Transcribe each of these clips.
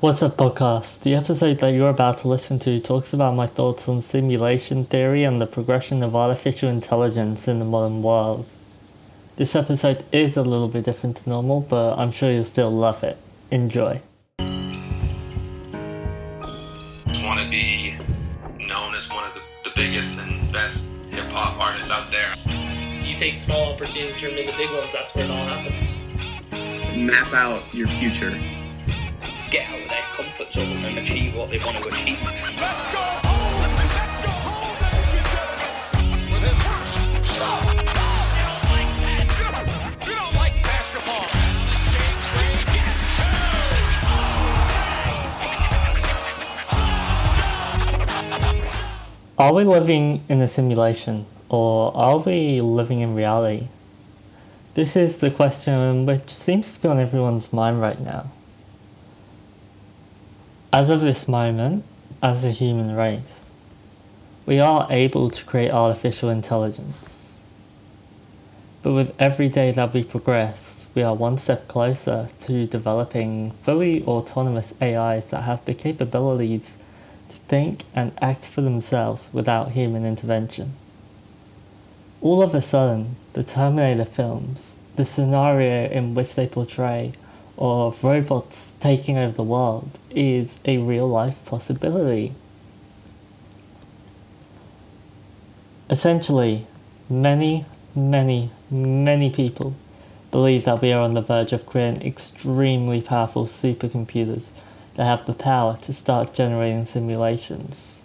What's up, podcast? The episode that you're about to listen to talks about my thoughts on simulation theory and the progression of artificial intelligence in the modern world. This episode is a little bit different to normal, but I'm sure you'll still love it. Enjoy. want to be known as one of the, the biggest and best hip hop artists out there. You take small opportunities, turn them into big ones. That's where it all happens. Map out your future. Get out of their comfort zone and achieve what they want to achieve. Let's go home! Let's go home, ladies and gentlemen! With his first shot. You don't like that. You don't like basketball. Shake, shake, get Are we living in a simulation, or are we living in reality? This is the question which seems to be on everyone's mind right now. As of this moment, as a human race, we are able to create artificial intelligence. But with every day that we progress, we are one step closer to developing fully autonomous AIs that have the capabilities to think and act for themselves without human intervention. All of a sudden, the Terminator films, the scenario in which they portray of robots taking over the world, is a real life possibility. Essentially, many, many, many people believe that we are on the verge of creating extremely powerful supercomputers that have the power to start generating simulations.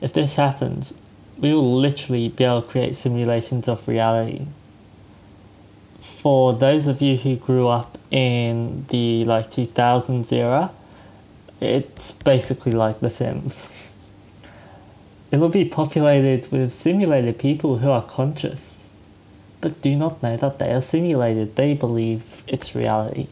If this happens, we will literally be able to create simulations of reality. For those of you who grew up in the like 2000s era, it's basically like The Sims. It will be populated with simulated people who are conscious, but do not know that they are simulated. They believe it's reality.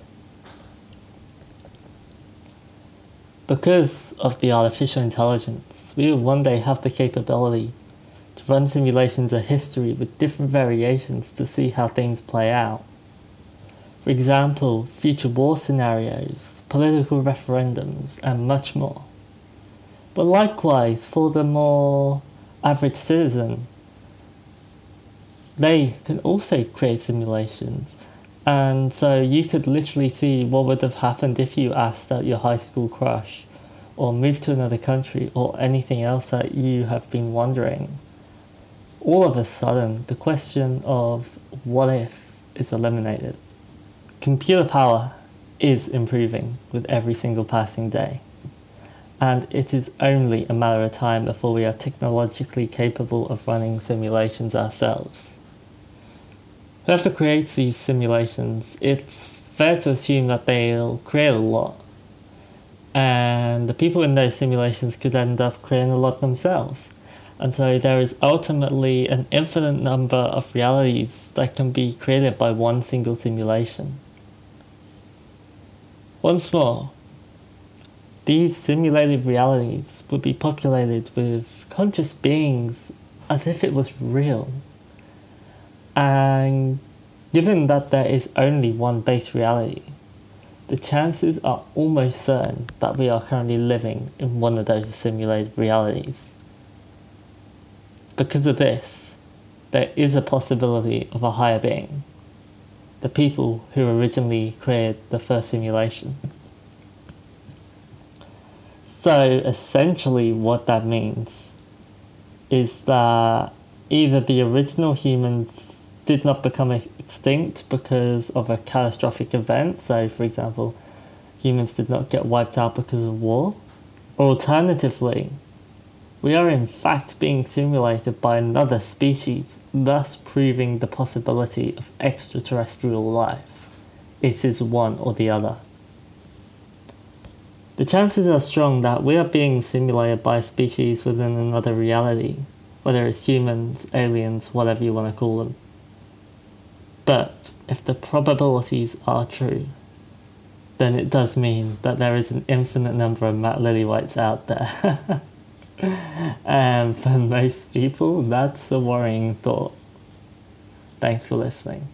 Because of the artificial intelligence, we will one day have the capability to run simulations of history with different variations to see how things play out. For example, future war scenarios, political referendums, and much more. But likewise, for the more average citizen, they can also create simulations. And so you could literally see what would have happened if you asked out your high school crush, or moved to another country, or anything else that you have been wondering. All of a sudden, the question of what if is eliminated. Computer power is improving with every single passing day and it is only a matter of time before we are technologically capable of running simulations ourselves. Whoever creates these simulations, it's fair to assume that they'll create a lot. And the people in those simulations could end up creating a lot themselves. And so there is ultimately an infinite number of realities that can be created by one single simulation. Once more, these simulated realities would be populated with conscious beings as if it was real. And given that there is only one base reality, the chances are almost certain that we are currently living in one of those simulated realities. Because of this, there is a possibility of a higher being, the people who originally created the first simulation. So essentially, what that means is that either the original humans did not become extinct because of a catastrophic event, so for example, humans did not get wiped out because of war, or alternatively, we are in fact being simulated by another species, thus proving the possibility of extraterrestrial life. It is one or the other. The chances are strong that we are being simulated by a species within another reality, whether it's humans, aliens, whatever you want to call them. But if the probabilities are true, then it does mean that there is an infinite number of Matt Lillywhites out there. and for most people, that's a worrying thought. Thanks for listening.